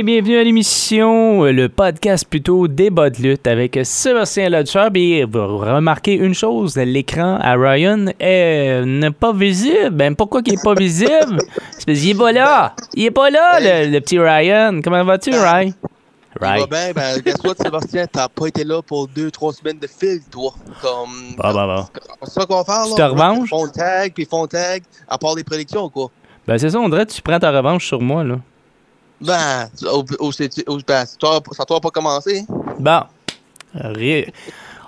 Et bienvenue à l'émission, euh, le podcast plutôt débat de lutte avec Sébastien Lodger. Et vous remarquez une chose, l'écran à Ryan est- n'est pas visible. Ben pourquoi qu'il est pas visible? C'est parce qu'il est pas là. Il est pas là, le, le petit Ryan. Comment vas-tu, Ryan? Ça Ryan. va bien, ben, guess what, Sébastien, t'as pas été là pour deux, trois semaines de fil, toi. Comme. Bah, bah, bah. C'est ça qu'on va faire, là. Tu te revanches? Fond tag, puis fond tag, à part les prédictions, quoi. Ben c'est ça, on dirait que tu prends ta revanche sur moi, là. Ben, au, au, au- ben, ça doit pas commencer. Bon.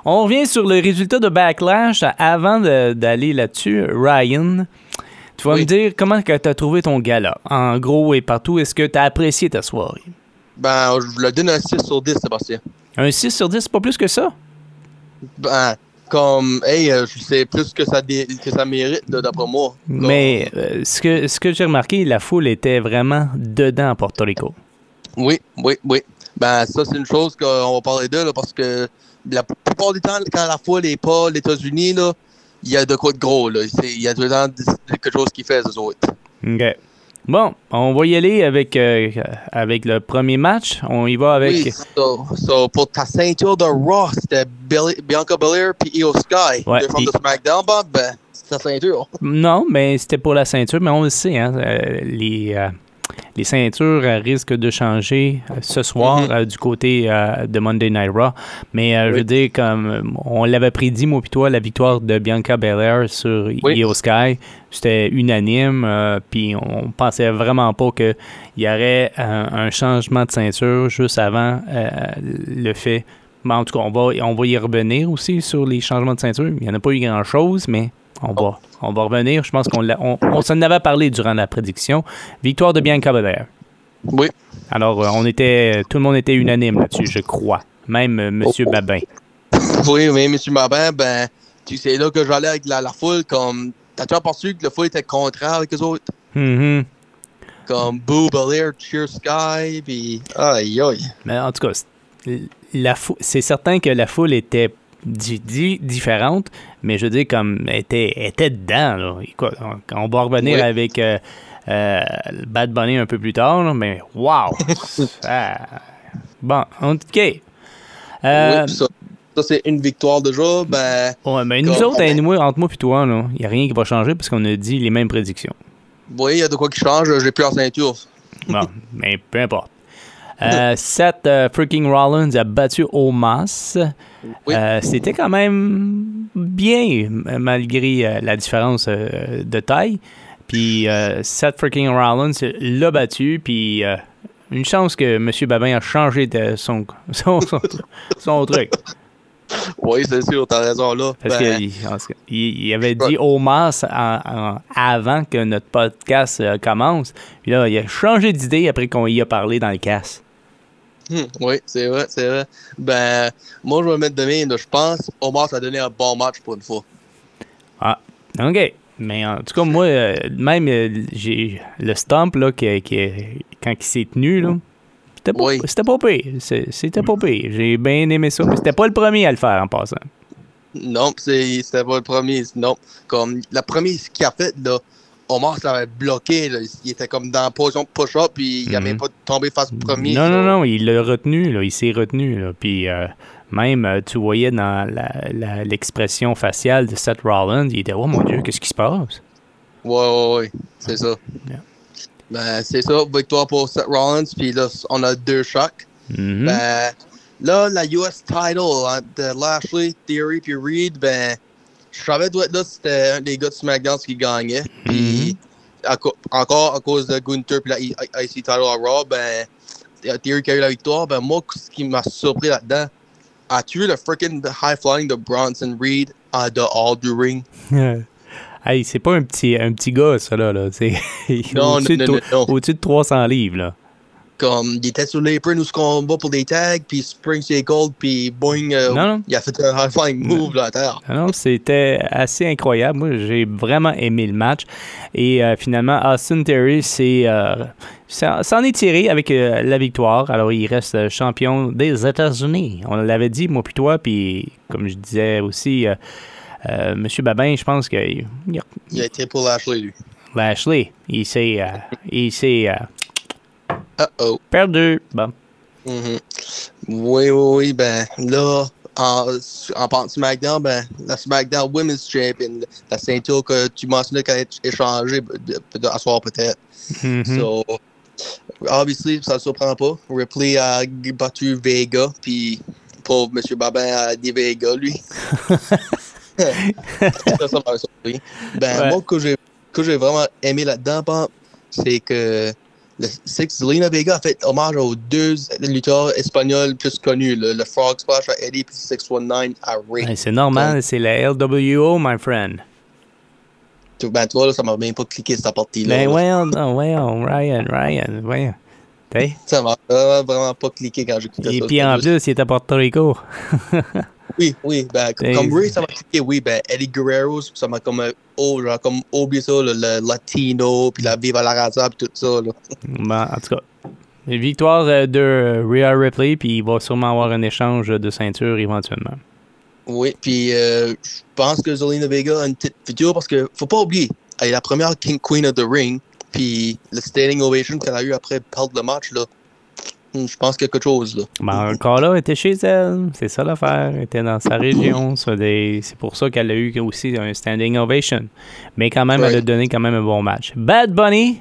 On revient sur le résultat de Backlash. Avant d'aller là-dessus, Ryan, tu vas Oui. me dire comment tu as trouvé ton gala? En gros et partout, est-ce que tu as apprécié ta soirée? Ben, je le donne un 6 sur 10, Sébastien. Un 6 sur 10, c'est pas plus que ça? Ben, comme, hey, euh, je sais plus que ça, dé- que ça mérite, d'après moi. Comme- Mais euh, ce que, ce que j'ai remarqué, la foule était vraiment dedans à Porto Rico. Oui, oui, oui. Ben, ça, c'est une chose qu'on va parler de, là, parce que la plupart du temps, quand la foule n'est pas aux États-Unis, là, il y a de quoi de gros, là. C'est- Il y a tout le temps quelque chose qui fait, eux autres. OK. Bon, on va y aller avec, euh, avec le premier match. On y va avec... Oui, so, so, pour ta ceinture de Raw, c'était Bianca Belair puis Io Sky. Ouais, Deux et- de SmackDown, Bob, ben, c'est ta ceinture. Non, mais c'était pour la ceinture, mais on le sait, hein, euh, les, euh, les ceintures euh, risquent de changer euh, ce soir Mhm. euh, du côté de Monday Night Raw. Mais je veux dire, comme on l'avait prédit, moi toi, la victoire de Bianca Belair sur Oui. Io Sky, c'était unanime, euh, puis on pensait vraiment pas qu'il y aurait un, un changement de ceinture juste avant euh, le fait. Mais en tout cas, on va, on va y revenir aussi sur les changements de ceinture. Il n'y en a pas eu grand-chose, mais on va, on va revenir. Je pense qu'on on, on s'en avait parlé durant la prédiction. Victoire de Bianca Belair. Oui. Alors, euh, on était, tout le monde était unanime là-dessus, je crois. Même euh, Monsieur Oh. Babin. Oui, oui, M. Mabin, ben, tu sais, là que j'allais avec la, la foule, comme, t'as toujours pensé que la foule était contraire avec les autres? Mhm. Comme Boo Belair, Cheer Sky, puis aïe, aïe. Mais en tout cas, c'est- la fou- c'est certain que la foule était di- di- différente, mais je veux dire, comme, elle était, était dedans. Là. On, on va revenir Oui. avec euh, euh, Bad Bunny un peu plus tard, là, mais wow! Ah. Bon, OK. Euh, Oui, ça, ça c'est une victoire déjà, ben, ouais, mais nous autres, anyway, entre moi et toi, il n'y a rien qui va changer parce qu'on a dit les mêmes prédictions. oui, il y a de quoi qui change, j'ai plus la ceinture. Bon, mais peu importe. Euh, Seth euh, freaking Rollins a battu Omas. Oui. Euh, C'était quand même bien, malgré euh, la différence de taille. Puis euh, Seth freaking Rollins l'a battu. Puis une chance que M. Babin a changé de son, son, son, son truc. Oui, c'est sûr, t'as raison là. Parce Ben, qu'il il, il avait dit Omas en- en- avant que notre podcast euh, commence. Puis là, il a changé d'idée après qu'on y a parlé dans le casse. Hmm, oui, c'est vrai, c'est vrai. Ben, moi, je vais me mettre de même. Je pense Omar ça a donné un bon match pour une fois. Ah, OK. Mais en tout cas, moi, euh, même euh, j'ai le stomp là, qui, qui- quand il s'est tenu, là, c'était pas, Oui. c'était pas pire. C'était pas pire. J'ai bien aimé ça. Mais c'était pas le premier à le faire en passant. Non, c'est- c'était pas le premier. Non. Comme, la première qu'il a fait, là, Omar ça l'avait bloqué. Là. Il était comme dans la position de push-up, puis il Mhm. même pas tombé face au premier. non, non, là. non, il l'a retenu. Là, il s'est retenu. Là, puis euh, même, euh, tu voyais dans l'expression faciale de Seth Rollins, il était « Oh mon Dieu, qu'est-ce qui se passe? Ouais, ouais, ouais. C'est ça. Yeah. Ben, c'est ça. Victoire pour Seth Rollins, puis là, on a deux chocs. Mhm. Ben, là, la US title hein, de Lashley, Theory puis Reed, ben, je savais doit être là, c'était un des gars de SmackDown qui gagnait. Puis, à co- encore à cause de Gunther puis la IC title à Raw, ben, Theory qui a eu la victoire. Ben, moi, ce qui m'a surpris là-dedans, a tué le freaking high flying de Bronson Reed en dehors du ring? hey, c'est pas un petit, un petit gars, ça, là. là. C'est Non, au-dessus de, de 300 livres, là. Comme, il était sur l'apron où ce qu'on va pour des tags, puis spring gold, puis boing, euh, Non, non. il a fait un high flying move là à terre. Ah Non, c'était assez incroyable. Moi, j'ai vraiment aimé le match. Et euh, finalement, Austin Terry euh, s'en s'en est tiré avec euh, la victoire. Alors, il reste euh, champion des États-Unis. On l'avait dit, moi puis toi. Puis, comme je disais aussi, euh, euh, M. Babin, je pense que il- a- été pour Lashley, lui. Lashley, il s'est, euh, il s'est euh, Uh-oh. perdu. Bon. Mhm. Oui, oui, oui, ben là, en, en parlant de SmackDown, ben, la SmackDown Women's Champion, la ceinture que tu mentionnais qu'elle est échangée de, à soir peut-être. Mhm. So, obviously, ça ne surprend pas. Ripley a battu Vega, puis pauvre M. Babin a dit Vega, lui. ça, ça m'a surpris. Ben, Ouais. moi, que j'ai, que j'ai vraiment aimé là-dedans, Pam, c'est que le, Zelina Vega a fait hommage aux deux lutteurs espagnols plus connus, le, le Frog Splash à Eddie puis 619 à Ray. Ben, c'est normal, c'est la LWO, my friend. Tu- Ben, tu vois, là, ça m'a même pas cliqué cette partie-là. Ben, voyons, non, voyons, Ryan, Ryan, voyons. Ça m'a vraiment, vraiment pas cliqué quand j'écoutais ça. Et puis en plus, il à Porto Rico. Oui, oui, ben, comme, Ben, Ray, ça m'a cliqué, oui, ben, Eddie Guerrero, ça m'a comme, oh, genre, comme oublié ça, le, le latino, puis la Viva la Raza, puis tout ça, là. Bon, en tout cas, une victoire euh, de Rhea Ripley, puis il va sûrement avoir un échange de ceinture éventuellement. Oui, puis euh, je pense que Zelina Vega a une petite future parce que faut pas oublier, elle est la première King Queen of the Ring, puis le standing ovation qu'elle a eu après perdre le match, là, je pense quelque chose, là. Ben, encore là, elle était chez elle. C'est ça l'affaire. Elle était dans sa région. C'est des- c'est pour ça qu'elle a eu aussi un standing ovation. Mais quand même, elle a donné quand même un bon match. Bad Bunny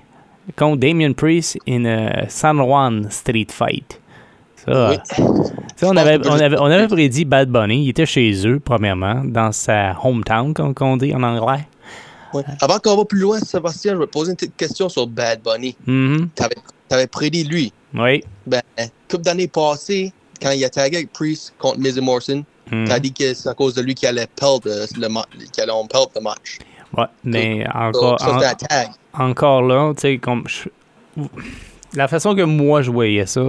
contre Damien Priest in a San Juan Street Fight. Ça, Oui. ça, on, avait, on, avait, on avait prédit Bad Bunny. Il était chez eux, premièrement, dans sa hometown, comme on dit en anglais. Ouais. Avant qu'on va plus loin, Sébastien, je vais te poser une petite question sur Bad Bunny. Mhm. T'avais avais prédit lui. Oui. Ben, couple d'années passées, quand il a tagué avec Priest contre Miz et Morrison, Mhm. t'as dit que c'est à cause de lui qu'il allait perdre euh, le, ma- qu'il allait perdre le match. Ouais, mais encore, ça, en- encore là, tu sais, comme. je- La façon que moi je voyais ça,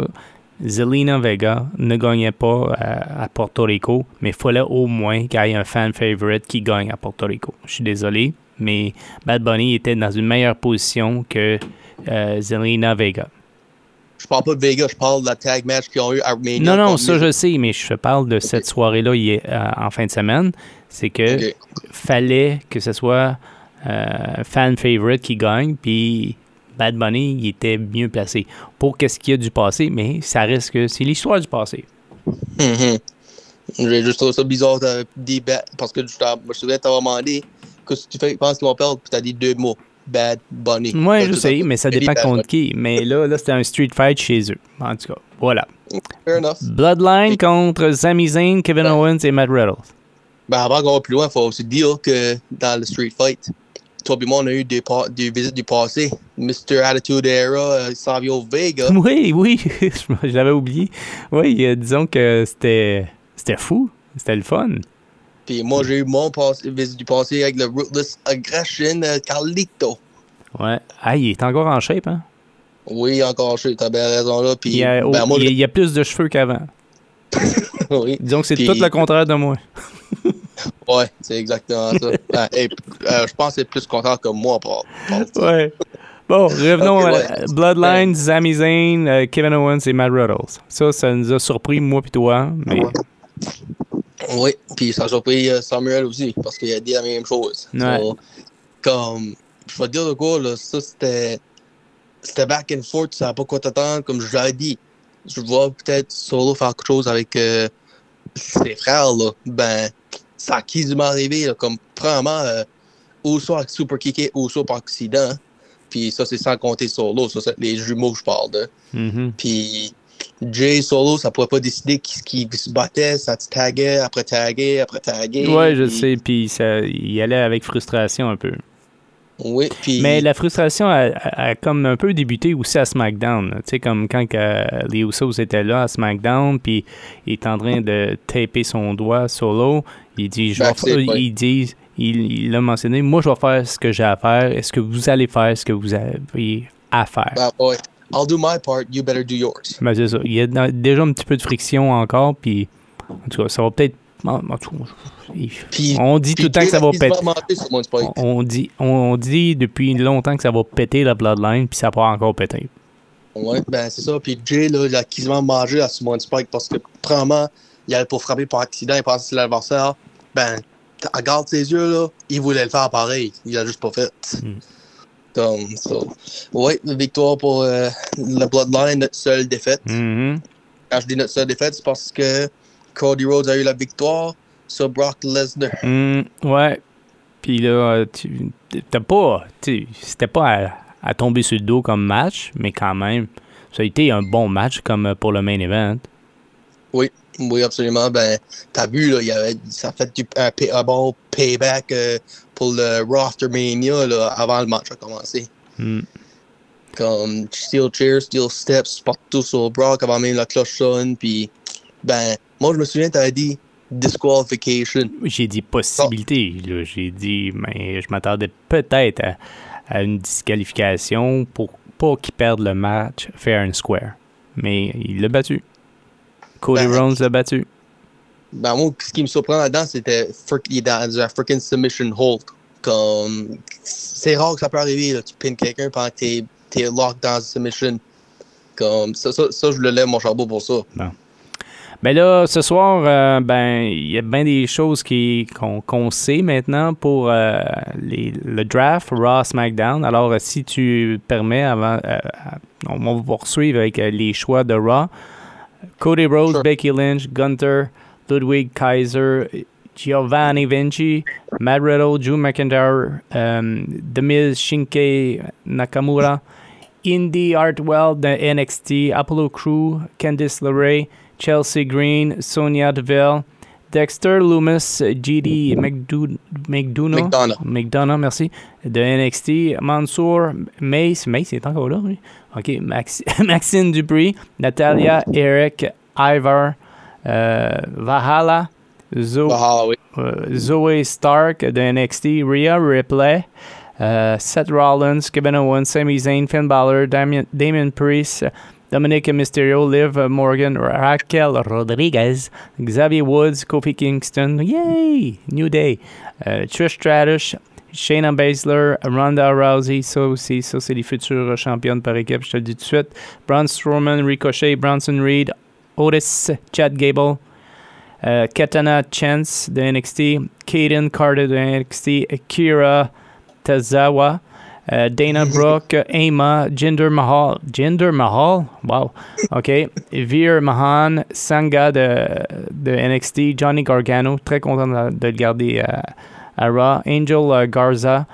Zelina Vega ne gagnait pas à, à Porto Rico, mais il fallait au moins qu'il y ait un fan favorite qui gagne à Porto Rico. Je suis désolé, mais Bad Bunny était dans une meilleure position que euh, Zelina Vega. Je parle pas de Vega, je parle de la tag match qu'ils ont eu à Mania. Non, non, ça je sais, mais je parle de cette soirée-là euh, en fin de semaine. C'est que fallait que ce soit euh, fan favorite qui gagne, puis Bad Bunny, il était mieux placé pour qu'est-ce qu'il y a du passé, mais ça reste que c'est l'histoire du passé. Mhm. J'ai juste trouvé ça bizarre de dire bad, parce que je me souviens t'avoir demandé qu'est-ce que tu fais, penses qu'ils vont perdre, puis t'as dit deux mots. Bad Bunny. Moi, Parce je sais, mais ça dépend Bad contre qui. Mais là, là c'était un street fight chez eux. En tout cas, voilà. Fair enough. Bloodline contre Sami Zayn, Kevin Owens et Matt Riddle. Ben, avant qu'on va plus loin, il faut aussi dire que dans le Street Fight, toi et moi, on a eu des, des visites du passé. Mr. Attitude Era, euh, Savio Vega. Oui, oui, je l'avais oublié. Oui, euh, disons que c'était c'était fou. C'était le fun. Puis moi, j'ai eu mon passé, visite du passé avec le Ruthless Aggression euh, Carlito. Ouais. Ah, il est encore en shape, hein? Oui, encore, tu as bien raison là. Puis, Il y a, ben, moi, il y a- il y a plus de cheveux qu'avant. oui. Disons que c'est Puis- tout le contraire de moi. Ouais, c'est exactement ça. Ben, euh, je pense que c'est plus content que moi pour. Ouais. Bon, revenons à ouais. Bloodline, Sami Zayn, euh, Kevin Owens et Matt Riddle. Ça, ça nous a surpris, moi et toi. Mais Oui, puis ça a surpris euh, Samuel aussi, parce qu'il a dit la même chose. Ouais. So, comme, je vais te dire de quoi, là, ça c'était. C'était back and forth, ça n'a pas quoi t'attendre, comme je l'avais dit. Je vois peut-être Solo faire quelque chose avec euh, ses frères, là. Ben, ça a quasiment arrivé, là, comme, premièrement, euh, Uso avec Super Kické, Uso par accident. Puis ça, c'est sans compter Solo, ça, c'est les jumeaux que je parle de. Mhm. Puis Jay Solo, ça pouvait pas décider qui, qui se battait, ça te taguait, après taguait, après taguait. ouais, je sais. Puis ça, il allait avec frustration un peu. Oui, puis... Mais la frustration a, a- a comme un peu débuté aussi à SmackDown. Tu sais, comme quand que les Usos étaient là à SmackDown, puis il est en train de taper son doigt solo. Il dit, je vais il dit, il l'a mentionné, moi je vais faire ce que j'ai à faire. Est-ce que vous allez faire ce que vous avez à faire? Ah, ouais. I'll do my part, you better do yours. Ben, c'est ça. Il y a déjà un petit peu de friction encore, puis en tout cas, ça va peut-être. on dit tout le temps que ça va péter. spike. On dit, on dit depuis longtemps que ça va péter la Bloodline, puis ça va encore péter. Ouais, ben c'est ça. Puis Jay, là, il a quasiment mangé à Simon Spike parce que, premièrement, il allait pour frapper par accident, il pensait que c'était l'adversaire. Ben, regarde ses yeux, là, il voulait le faire pareil. Il a juste pas fait. Mm. Comme. Ouais, victoire pour euh, la Bloodline, notre seule défaite. Mhm. Quand je dis notre seule défaite, c'est parce que Cody Rhodes a eu la victoire sur Brock Lesnar. Mm, ouais. Puis là, tu t'as pas. C'était pas à, à tomber sur le dos comme match, mais quand même, ça a été un bon match comme euh, pour le main event. Oui, absolument. Ben, t'as vu, là, il y avait, ça a fait du, un, un bon payback euh, pour le Roster Mania là, avant le match a commencé. Mm. Comme Steel Chair, Steel Steps, partout sur Brock avant même la cloche sonne. Puis, ben, moi, je me souviens, t'avais dit disqualification. J'ai dit possibilité. là. J'ai dit, mais je m'attendais peut-être à, à une disqualification pour pas qu'il perde le match fair and square. Mais il l'a battu. Cody Ben, Rhodes l'a battu. Ben, moi, ce qui me surprend là-dedans, c'était frick- il est dans un freaking submission hold. Comme, c'est rare que ça peut arriver, là, tu pins quelqu'un pendant que t'es, t'es locked dans une submission. Comme, ça, ça, ça, je le lève mon chapeau pour ça. Ben là, ce soir, euh, ben il y a bien des choses qui qu'on qu'on sait maintenant pour euh, les- le draft Raw SmackDown. Alors, euh, si tu permets, avant, euh, on va vous poursuivre avec les choix de Raw. Cody Rhodes, Sure. Becky Lynch, Gunther, Ludwig Kaiser, Giovanni Vinci, Matt Riddle, Drew McIntyre, um, The Miz, Shinsuke Nakamura, Indy Hartwell de NXT, Apollo Crew, Candice LeRae, Chelsea Green, Sonia Deville, Dexter Loomis, GD McDo- McDonough, McDonough. McDonough, merci, de NXT, Mansour, Mace, Mace est encore là, oui. OK, Max- Maxine Dupri, Natalia, Eric, Ivar, euh, Valhalla, Zo- oui. euh, Zoe Stark de NXT, Rhea Ripley, euh, Seth Rollins, Kevin Owens, Sami Zayn, Finn Balor, Damien, Damien Priest, Dominic Mysterio, Liv Morgan, Raquel Rodriguez, Xavier Woods, Kofi Kingston, yay, New Day, euh, Trish Stratus, Shayna Baszler, Ronda Rousey, ça aussi, ça c'est les futures championnes par équipe, je te le dis tout de suite. Braun Strowman, Ricochet, Bronson Reed, Otis, Chad Gable, euh, Katana Chance de NXT, Kaden Carter de NXT, Akira Tazawa, euh, Dana Brooke, Emma, Jinder Mahal, Jinder Mahal, wow, ok, Veer Mahan, Sangha de, de NXT, Johnny Gargano, très content de, de le garder euh, à Raw, Angel euh, Garza,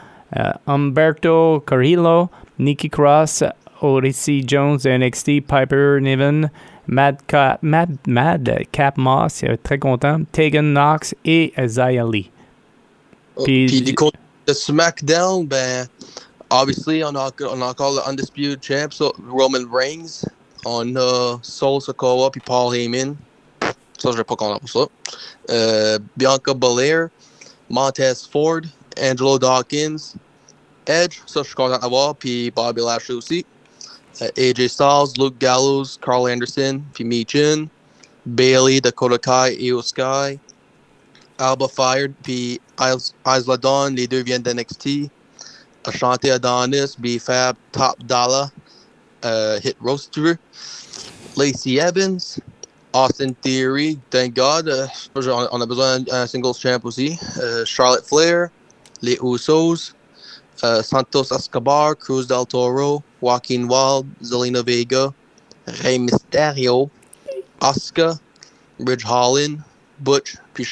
Humberto Carrillo, Nikki Cross, Odyssey Jones de NXT, Piper Niven, Mad, Cap, Mad, Mad Cap Moss, euh, très content, Tegan Knox et Zaya Lee. Puis- Puis, du côté de SmackDown, ben, obviously, on a, on a encore le Undisputed Champ, so, Roman Reigns. On a Sol Sokoa puis Paul Heyman. Ça, je vais pas content pour ça. Euh, Bianca Belair, Montez Ford, Angelo Dawkins, Edge, suis content d'avoir, puis Bobby Lashley. Euh, AJ Styles, Luke Gallows, Carl Anderson, puis Michin. Bailey, Dakota Kai, Io Sky. Alba Fired, Is- Isla Dawn, les deux viennent d'NXT. Ashanti Adonis, B-Fab, Top Dollar, euh, Hit Roast. Lacey Evans, Austin Theory, thank God. euh, on a besoin d'un singles champ aussi. Euh, Charlotte Flair, les Usos, euh, Santos Escobar, Cruz del Toro, Joaquin Wild, Zelina Vega, Rey Mysterio, Asuka, Ridge Holland, Butch, puis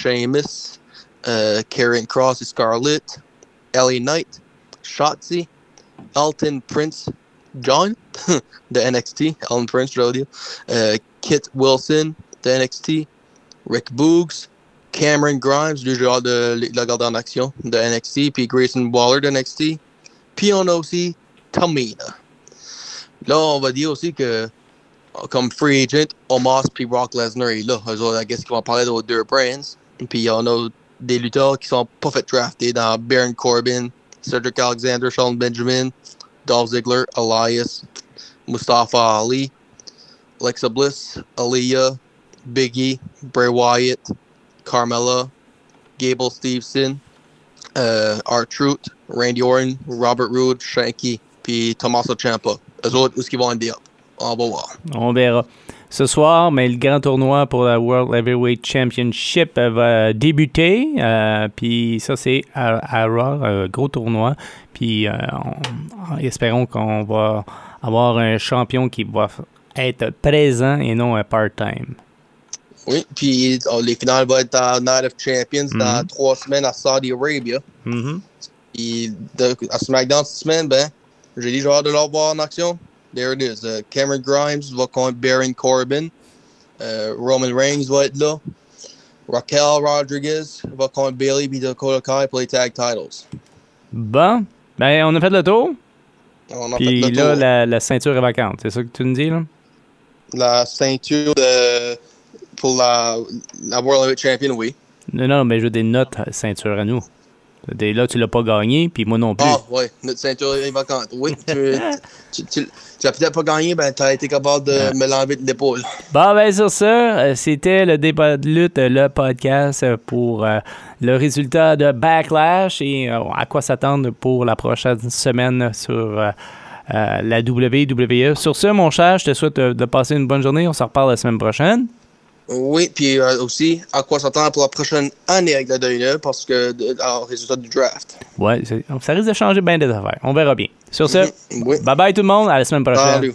uh, Karen Cross et Scarlett, Ellie Knight, Shotzi, Elton Prince John de NXT, Elton Prince, je dire, Kit Wilson de NXT, Rick Boogs, Cameron Grimes, du joueur de la garde en action de NXT, puis Grayson Waller de NXT, Puis on a aussi Tamina. Là, on va dire aussi que, comme free agent, Omos puis Brock Lesnar est là. Autres, I guess qu'ils vont parler de deux brands. Puis on a des lutteurs qui sont pas fait drafter dans Baron Corbin, Cedric Alexander, Sean Benjamin, Dolph Ziggler, Elias, Mustafa Ali, Alexa Bliss, Aaliyah, Biggie, Bray Wyatt, Carmella, Gable Stevenson, euh, R-Truth, Randy Orton, Robert Roode, Shanky, puis Tommaso Ciampa. Eux autres, où est-ce qu'ils vont up? On va voir. On verra. Ce soir, mais le grand tournoi pour la World Heavyweight Championship euh, va débuter. euh, puis ça, c'est à, un gros tournoi. Puis euh, on- espérons qu'on va avoir un champion qui va être présent et non un part-time. Oui, puis oh, les finales vont être à Night of Champions dans Mhm. trois semaines à Saudi Arabia. Mhm. Puis de- à SmackDown cette semaine, ben, j'ai dit j'ai hâte de leur voir en action. There it is. Uh, Cameron Grimes va contre Baron Corbin. Euh, Roman Reigns va être là. Raquel Rodriguez va contre Bailey puis Dakota Kai pour les tag titles. Bon, ben on a fait le tour. On a Puis fait le là, tour. la, la ceinture est vacante. C'est ça que tu me dis, là? La ceinture de, pour la, la World Heavyweight Champion, oui. Non, non, mais je veux des notes ceinture à nous. Des- Là, tu l'as pas gagné, puis moi non plus. Ah, ouais, notre ceinture est vacante. Oui, tu, tu, tu, tu l'as peut-être pas gagné, ben t'as été capable de me l'enlever de l'épaule. Bon, ben sur ça, euh, c'était le débat de lutte, le podcast euh, pour euh, le résultat de Backlash et euh, à quoi s'attendre pour la prochaine semaine sur euh, euh, la WWE. Sur ce, mon cher, je te souhaite euh, de passer une bonne journée. On se reparle la semaine prochaine. Oui, puis euh, aussi, à quoi s'attendre pour la prochaine année avec la WWE parce que, en résultat du draft. Ouais, ça risque de changer bien des affaires. On verra bien. Sur ce, Oui. bye bye tout le monde. À la semaine prochaine. Salut.